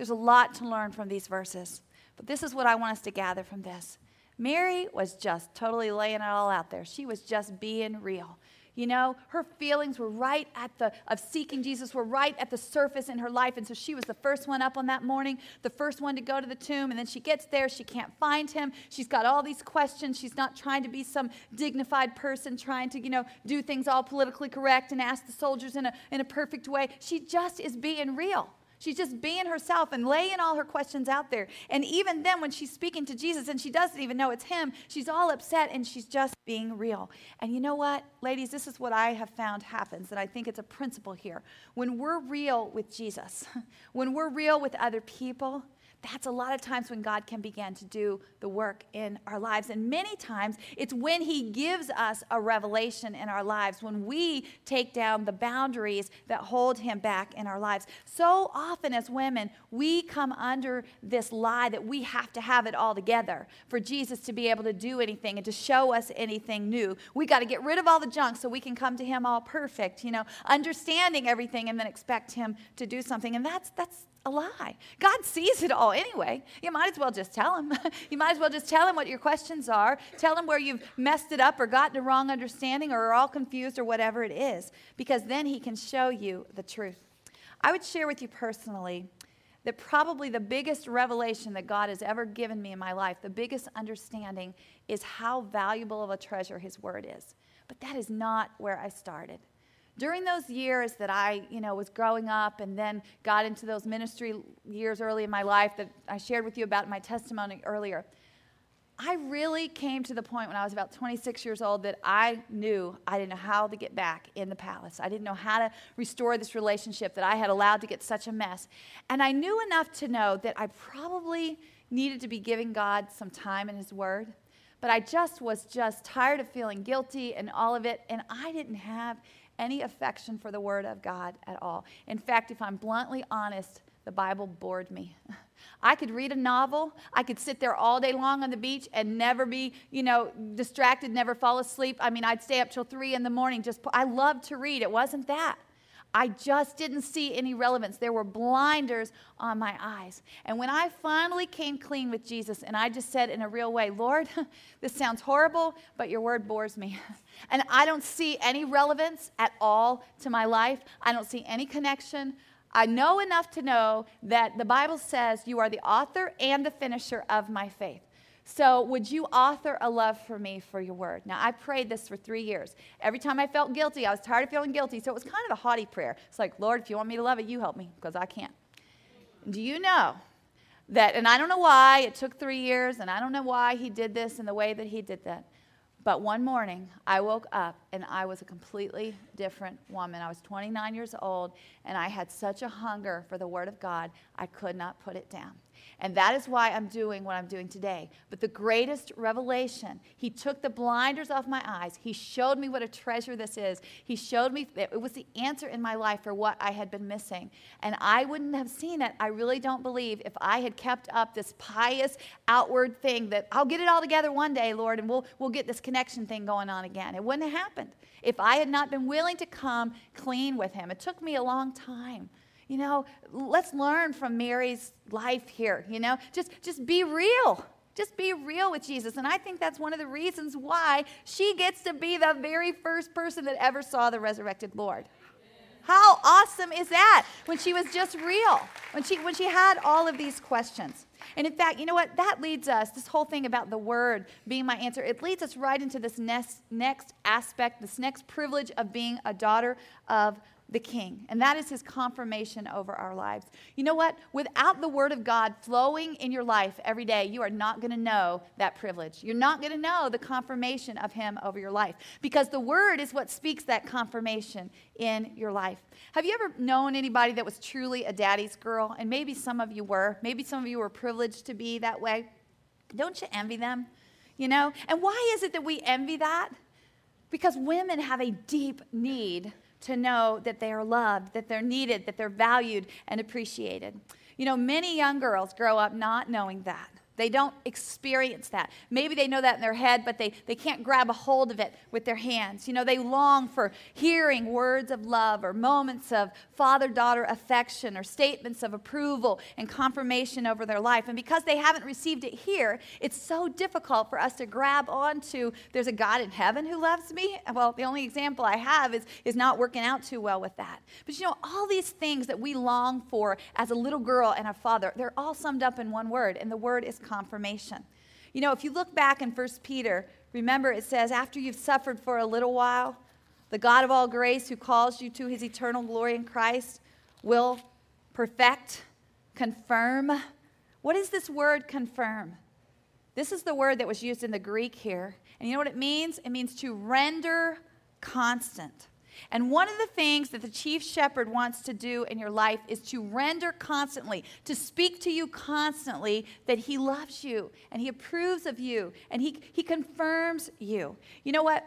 There's a lot to learn from these verses, but this is what I want us to gather from this. Mary was just totally laying it all out there. She was just being real. You know, her feelings were right at the, of seeking Jesus, were right at the surface in her life. And so she was the first one up on that morning, the first one to go to the tomb. And then she gets there, she can't find him. She's got all these questions. She's not trying to be some dignified person, trying to, you know, do things all politically correct and ask the soldiers in a, in a perfect way. She just is being real. She's just being herself and laying all her questions out there. And even then, when she's speaking to Jesus and she doesn't even know it's him, she's all upset and she's just being real. And you know what, ladies, this is what I have found happens, and I think it's a principle here. When we're real with Jesus, when we're real with other people, that's a lot of times when God can begin to do the work in our lives. And many times it's when He gives us a revelation in our lives, when we take down the boundaries that hold Him back in our lives. So often as women, we come under this lie that we have to have it all together for Jesus to be able to do anything and to show us anything new. We got to get rid of all the junk so we can come to Him all perfect, you know, understanding everything and then expect Him to do something. And that's, that's, a lie. God sees it all anyway. You might as well just tell him. you might as well just tell him what your questions are. Tell him where you've messed it up or gotten a wrong understanding or are all confused or whatever it is, because then he can show you the truth. I would share with you personally that probably the biggest revelation that God has ever given me in my life, the biggest understanding, is how valuable of a treasure his word is. But that is not where I started during those years that I, you know, was growing up and then got into those ministry years early in my life that I shared with you about my testimony earlier, I really came to the point when I was about 26 years old that I knew I didn't know how to get back in the palace. I didn't know how to restore this relationship that I had allowed to get such a mess. And I knew enough to know that I probably needed to be giving God some time in His Word. But I just was just tired of feeling guilty and all of it. And I didn't have any affection for the Word of God at all. In fact, if I'm bluntly honest, the Bible bored me. I could read a novel. I could sit there all day long on the beach and never be, you know, distracted, never fall asleep. I mean, I'd stay up till three in the morning. Just I loved to read. It wasn't that. I just didn't see any relevance. There were blinders on my eyes. And when I finally came clean with Jesus and I just said in a real way, Lord, this sounds horrible, but your word bores me. And I don't see any relevance at all to my life. I don't see any connection. I know enough to know that the Bible says you are the author and the finisher of my faith. So, would you author a love for me for your word? Now, I prayed this for three years. Every time I felt guilty, I was tired of feeling guilty. So, it was kind of a haughty prayer. It's like, Lord, if you want me to love it, you help me because I can't. Do you know that, and I don't know why it took three years, and I don't know why he did this in the way that he did that. But one morning, I woke up and I was a completely different woman. I was 29 years old, and I had such a hunger for the Word of God, I could not put it down. And that is why I'm doing what I'm doing today. But the greatest revelation, he took the blinders off my eyes. He showed me what a treasure this is. He showed me that it was the answer in my life for what I had been missing. And I wouldn't have seen it, I really don't believe, if I had kept up this pious outward thing that I'll get it all together one day, Lord, and we'll, we'll get this connection thing going on again. It wouldn't have happened if I had not been willing to come clean with him. It took me a long time you know, let's learn from Mary's life here, you know? Just just be real. Just be real with Jesus. And I think that's one of the reasons why she gets to be the very first person that ever saw the resurrected Lord. How awesome is that? When she was just real, when she when she had all of these questions. And in fact, you know what? That leads us, this whole thing about the word being my answer, it leads us right into this next, next aspect, this next privilege of being a daughter of the King, and that is his confirmation over our lives. You know what? Without the Word of God flowing in your life every day, you are not going to know that privilege. You're not going to know the confirmation of him over your life because the Word is what speaks that confirmation in your life. Have you ever known anybody that was truly a daddy's girl? And maybe some of you were. Maybe some of you were privileged to be that way. Don't you envy them? You know? And why is it that we envy that? Because women have a deep need to know that they are loved, that they're needed, that they're valued and appreciated. You know, many young girls grow up not knowing that. They don't experience that. Maybe they know that in their head, but they, they can't grab a hold of it with their hands. You know, they long for hearing words of love or moments of father daughter affection or statements of approval and confirmation over their life. And because they haven't received it here, it's so difficult for us to grab onto there's a God in heaven who loves me. Well, the only example I have is, is not working out too well with that. But you know, all these things that we long for as a little girl and a father, they're all summed up in one word, and the word is confirmation. You know, if you look back in 1 Peter, remember it says, after you've suffered for a little while, the God of all grace who calls you to his eternal glory in Christ will perfect, confirm. What is this word confirm? This is the word that was used in the Greek here. And you know what it means? It means to render constant. And one of the things that the chief shepherd wants to do in your life is to render constantly, to speak to you constantly that he loves you and he approves of you and he, he confirms you. You know what?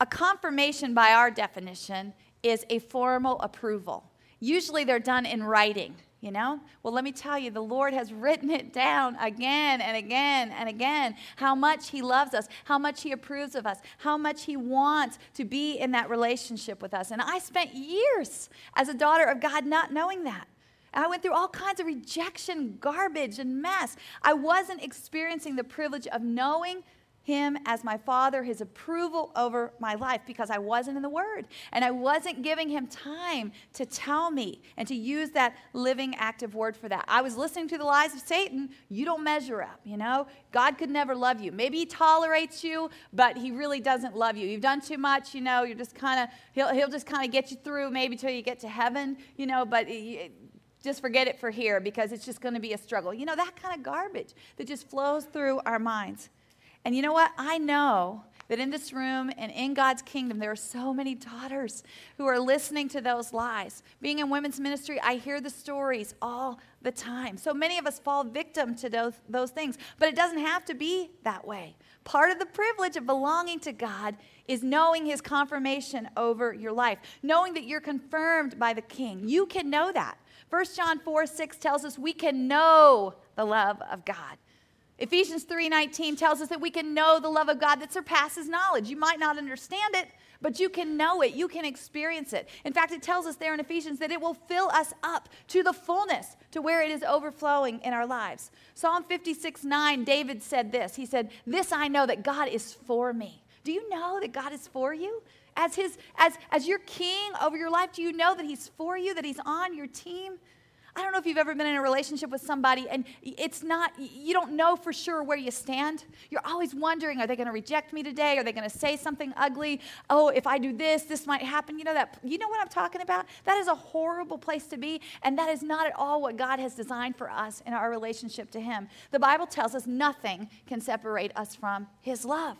A confirmation, by our definition, is a formal approval. Usually they're done in writing you know? Well, let me tell you, the Lord has written it down again and again and again how much He loves us, how much He approves of us, how much He wants to be in that relationship with us. And I spent years as a daughter of God not knowing that. I went through all kinds of rejection, garbage, and mess. I wasn't experiencing the privilege of knowing him as my father, his approval over my life because I wasn't in the Word. And I wasn't giving him time to tell me and to use that living, active word for that. I was listening to the lies of Satan. You don't measure up, you know? God could never love you. Maybe he tolerates you, but he really doesn't love you. You've done too much, you know, you're just kind of, he'll, he'll just kind of get you through maybe till you get to heaven, you know, but. He, just forget it for here because it's just going to be a struggle. You know, that kind of garbage that just flows through our minds. And you know what? I know that in this room and in God's kingdom, there are so many daughters who are listening to those lies. Being in women's ministry, I hear the stories all the time. So many of us fall victim to those, those things, but it doesn't have to be that way. Part of the privilege of belonging to God is knowing His confirmation over your life, knowing that you're confirmed by the King. You can know that. 1 John 4 6 tells us we can know the love of God. Ephesians 3:19 tells us that we can know the love of God that surpasses knowledge. You might not understand it, but you can know it. You can experience it. In fact, it tells us there in Ephesians that it will fill us up to the fullness to where it is overflowing in our lives. Psalm 56 9, David said this. He said, This I know that God is for me. Do you know that God is for you? As his as as your king over your life, do you know that he's for you, that he's on your team? I don't know if you've ever been in a relationship with somebody and it's not, you don't know for sure where you stand. You're always wondering, are they going to reject me today? Are they going to say something ugly? Oh, if I do this, this might happen. You know that, you know what I'm talking about? That is a horrible place to be. And that is not at all what God has designed for us in our relationship to Him. The Bible tells us nothing can separate us from His love.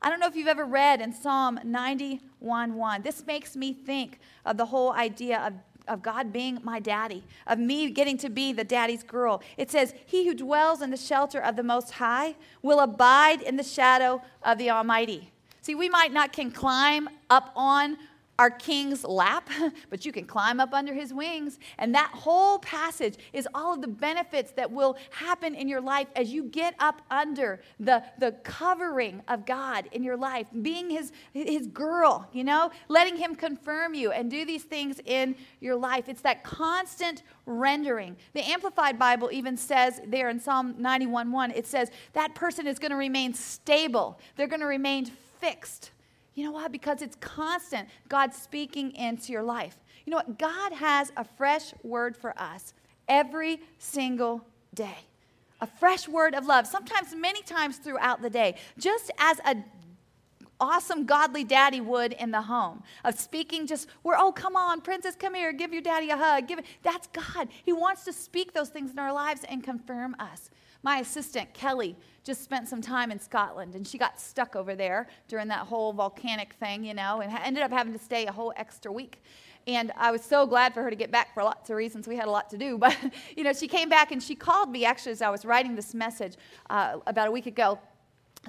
I don't know if you've ever read in Psalm 91 1. This makes me think of the whole idea of of God being my daddy, of me getting to be the daddy's girl. It says, He who dwells in the shelter of the Most High will abide in the shadow of the Almighty. See, we might not can climb up on our king's lap, but you can climb up under his wings. And that whole passage is all of the benefits that will happen in your life as you get up under the, the covering of God in your life, being his, his girl, you know, letting him confirm you and do these things in your life. It's that constant rendering. The Amplified Bible even says there in Psalm 91 1, it says that person is going to remain stable, they're going to remain fixed. You know why? Because it's constant. God speaking into your life. You know what? God has a fresh word for us every single day. A fresh word of love, sometimes many times throughout the day. Just as a awesome godly daddy would in the home of speaking just where oh come on princess come here give your daddy a hug give it that's god he wants to speak those things in our lives and confirm us my assistant kelly just spent some time in scotland and she got stuck over there during that whole volcanic thing you know and ended up having to stay a whole extra week and I was so glad for her to get back for lots of reasons. We had a lot to do. But, you know, she came back and she called me actually as I was writing this message uh, about a week ago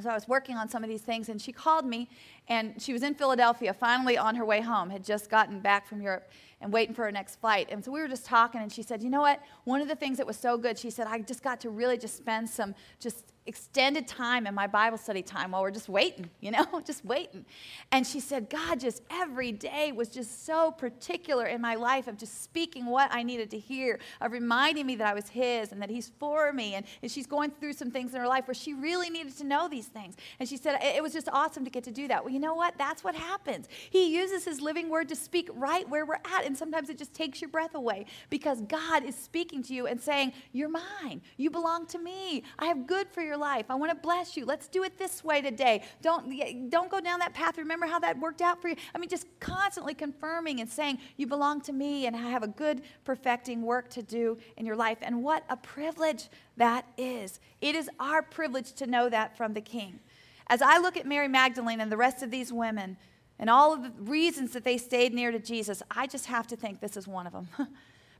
so I was working on some of these things, and she called me, and she was in Philadelphia, finally on her way home, had just gotten back from Europe and waiting for her next flight. And so we were just talking, and she said, You know what? One of the things that was so good, she said, I just got to really just spend some just extended time in my Bible study time while we're just waiting, you know, just waiting. And she said, God, just every day was just so particular in my life of just speaking what I needed to hear, of reminding me that I was His and that He's for me. And, and she's going through some things in her life where she really needed to know these things. And she said, it was just awesome to get to do that. Well, you know what? That's what happens. He uses His living word to speak right where we're at. And sometimes it just takes your breath away because God is speaking to you and saying, You're mine. You belong to me. I have good for your life. I want to bless you. Let's do it this way today. Don't, don't go down that path. Remember how that worked out for you? I mean, just constantly confirming and saying, You belong to me and I have a good, perfecting work to do in your life. And what a privilege that is. It is our privilege to know that from the King. As I look at Mary Magdalene and the rest of these women, and all of the reasons that they stayed near to Jesus, I just have to think this is one of them.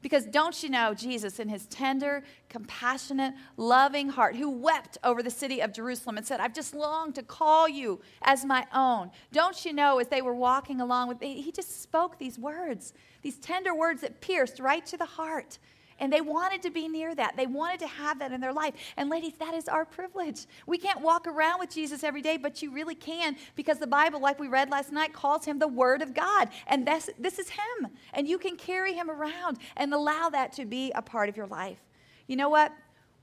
Because don't you know, Jesus, in his tender, compassionate, loving heart, who wept over the city of Jerusalem and said, I've just longed to call you as my own. Don't you know, as they were walking along with, he just spoke these words, these tender words that pierced right to the heart. And they wanted to be near that. They wanted to have that in their life. And ladies, that is our privilege. We can't walk around with Jesus every day, but you really can because the Bible, like we read last night, calls him the Word of God. And this, this is him. And you can carry him around and allow that to be a part of your life. You know what?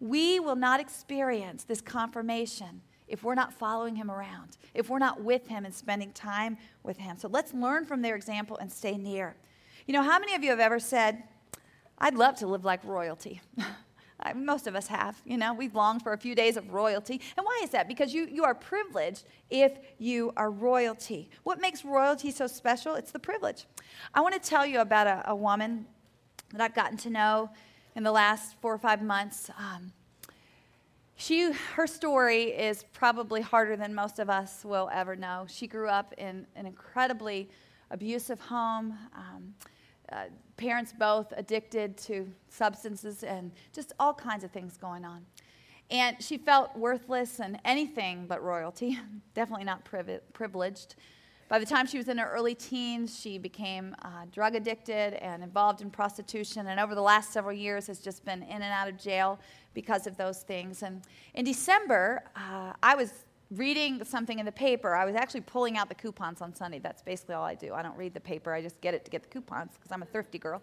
We will not experience this confirmation if we're not following him around, if we're not with him and spending time with him. So let's learn from their example and stay near. You know, how many of you have ever said, I'd love to live like royalty. Most of us have, you know, we've longed for a few days of royalty. And why is that? Because you, you are privileged if you are royalty. What makes royalty so special? It's the privilege. I want to tell you about a, a woman that I've gotten to know in the last four or five months. Um, she, her story is probably harder than most of us will ever know. She grew up in an incredibly abusive home. Um, uh, parents both addicted to substances and just all kinds of things going on. And she felt worthless and anything but royalty, definitely not privi- privileged. By the time she was in her early teens, she became uh, drug addicted and involved in prostitution, and over the last several years has just been in and out of jail because of those things. And in December, uh, I was reading something in the paper. I was actually pulling out the coupons on Sunday. That's basically all I do. I don't read the paper. I just get it to get the coupons because I'm a thrifty girl.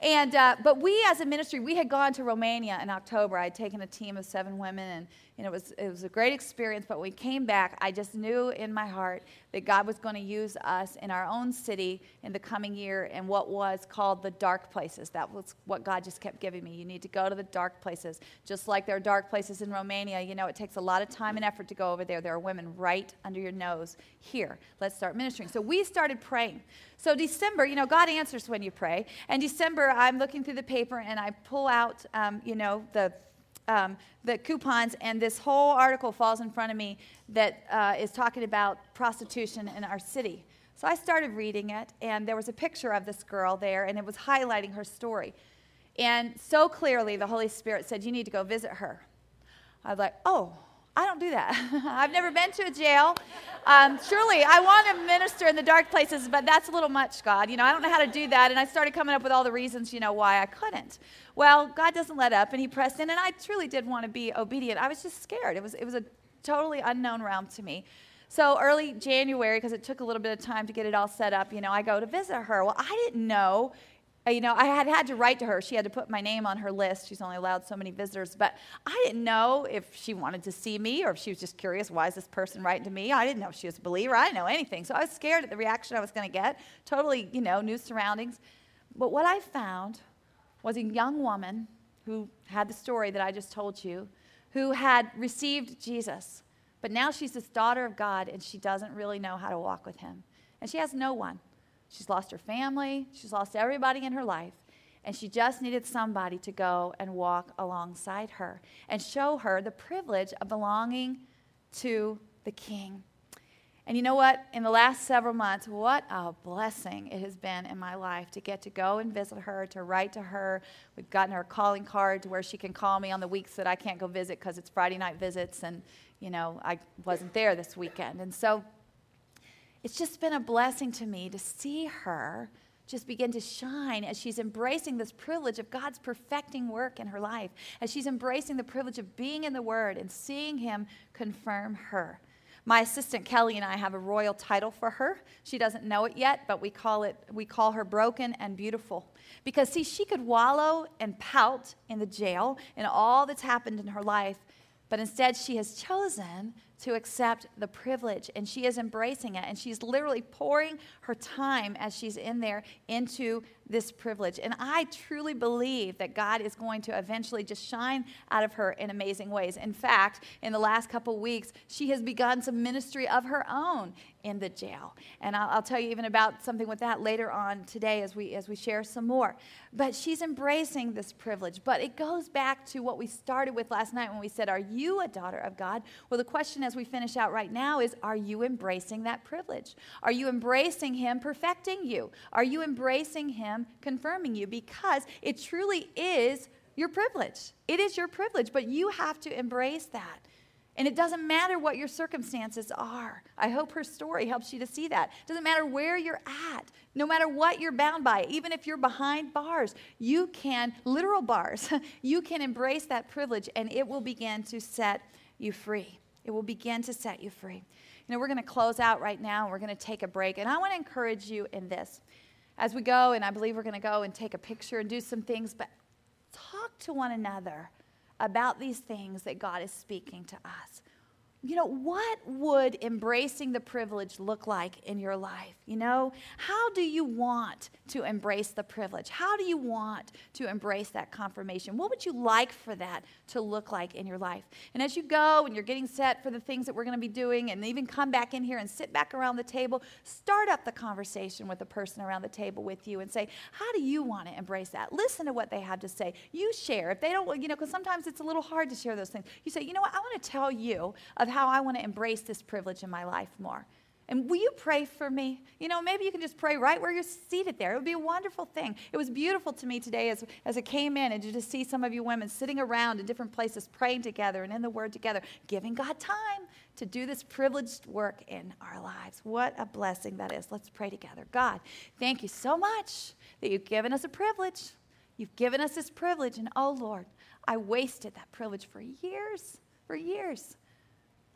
And uh, but we as a ministry, we had gone to Romania in October. I had taken a team of seven women, and know, it was it was a great experience. But when we came back, I just knew in my heart that God was going to use us in our own city in the coming year in what was called the dark places. That was what God just kept giving me. You need to go to the dark places, just like there are dark places in Romania. You know, it takes a lot of time and effort to go over there. There are women right under your nose. Here, let's start ministering. So we started praying. So December, you know, God answers when you pray. And December, I'm looking through the paper and I pull out, um, you know, the um, the coupons, and this whole article falls in front of me that uh, is talking about prostitution in our city. So I started reading it, and there was a picture of this girl there, and it was highlighting her story. And so clearly, the Holy Spirit said, You need to go visit her. I was like, Oh, I don't do that. I've never been to a jail. Um, surely I want to minister in the dark places, but that's a little much, God. You know, I don't know how to do that. And I started coming up with all the reasons, you know, why I couldn't. Well, God doesn't let up, and He pressed in, and I truly did want to be obedient. I was just scared. It was, it was a totally unknown realm to me. So early January, because it took a little bit of time to get it all set up, you know, I go to visit her. Well, I didn't know Uh, you know, I had had to write to her. She had to put my name on her list. She's only allowed so many visitors. But I didn't know if she wanted to see me or if she was just curious, why is this person writing to me? I didn't know if she was a believer. I didn't know anything. So I was scared at the reaction I was going to get. Totally, you know, new surroundings. But what I found was a young woman who had the story that I just told you, who had received Jesus But now she's this daughter of God and she doesn't really know how to walk with Him. And she has no one. She's lost her family, she's lost everybody in her life. And she just needed somebody to go and walk alongside her and show her the privilege of belonging to the King. And you know what? In the last several months, what a blessing it has been in my life to get to go and visit her, to write to her. We've gotten her calling card to where she can call me on the weeks that I can't go visit because it's Friday night visits and, you know, I wasn't there this weekend. And so it's just been a blessing to me to see her just begin to shine as she's embracing this privilege of God's perfecting work in her life, as she's embracing the privilege of being in the Word and seeing Him confirm her. My assistant Kelly and I have a royal title for her. She doesn't know it yet, but we call it we call her broken and beautiful. Because see, she could wallow and pout in the jail and all that's happened in her life, but instead she has chosen to accept the privilege and she is embracing it and she's literally pouring her time as she's in there into this privilege. And I truly believe that God is going to eventually just shine out of her in amazing ways. In fact, in the last couple weeks, she has begun some ministry of her own in the jail. And I'll, I'll, tell you even about something with that later on today as we as we share some more. But she's embracing this privilege. But it goes back to what we started with last night when we said, Are you a daughter of God? Well, the question as we finish out right now is Are you embracing that privilege? Are you embracing Him perfecting you? Are you embracing Him? Confirming you because it truly is your privilege. It is your privilege, but you have to embrace that. And it doesn't matter what your circumstances are. I hope her story helps you to see that. It doesn't matter where you're at, no matter what you're bound by, even if you're behind bars, you can, literal bars, you can embrace that privilege and it will begin to set you free. It will begin to set you free. You know, we're going to close out right now. and We're going to take a break. And I want to encourage you in this as we go, and I believe we're going to go and take a picture and do some things, but talk to one another about these things that God is speaking to us you know, what would embracing the privilege look like in your life? You know, how do you want to embrace the privilege? How do you want to embrace that confirmation? What would you like for that to look like in your life? And as you go and you're getting set for the things that we're going to be doing, and even come back in here and sit back around the table, start up the conversation with the person around the table with you and say, How do you want to embrace that? Listen to what they have to say. You share. If they don't, you know, because sometimes it's a little hard to share those things. You say, You know what? I want to tell you of how I want to embrace this privilege in my life more. And will you pray for me? You know, maybe you can just pray right where you're seated there. It would be a wonderful thing. It was beautiful to me today as, as I came in and to see some of you women sitting around in different places, praying together and in the Word together, giving God time to do this privileged work in our lives. What a blessing that is. Let's pray together. God, thank you so much that you've given us a privilege. You've given us this privilege. And oh, Lord, I wasted that privilege for years, for years.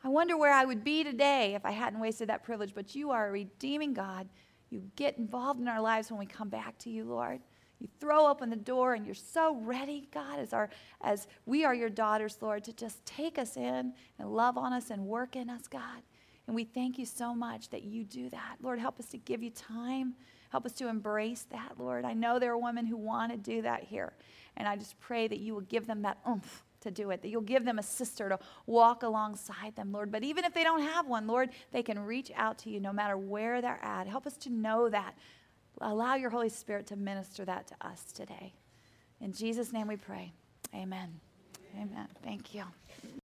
I wonder where I would be today if I hadn't wasted that privilege. But you are a redeeming God. You get involved in our lives when we come back to you, Lord. You throw open the door and you're so ready, God, as, our, as we are your daughters, Lord, to just take us in and love on us and work in us, God. And we thank you so much that you do that. Lord, help us to give you time. Help us to embrace that, Lord. I know there are women who want to do that here. And I just pray that you will give them that oomph to do it, that you'll give them a sister to walk alongside them, Lord. But even if they don't have one, Lord, they can reach out to you no matter where they're at. Help us to know that. Allow your Holy Spirit to minister that to us today. In Jesus' name we pray. Amen. Amen. Thank you.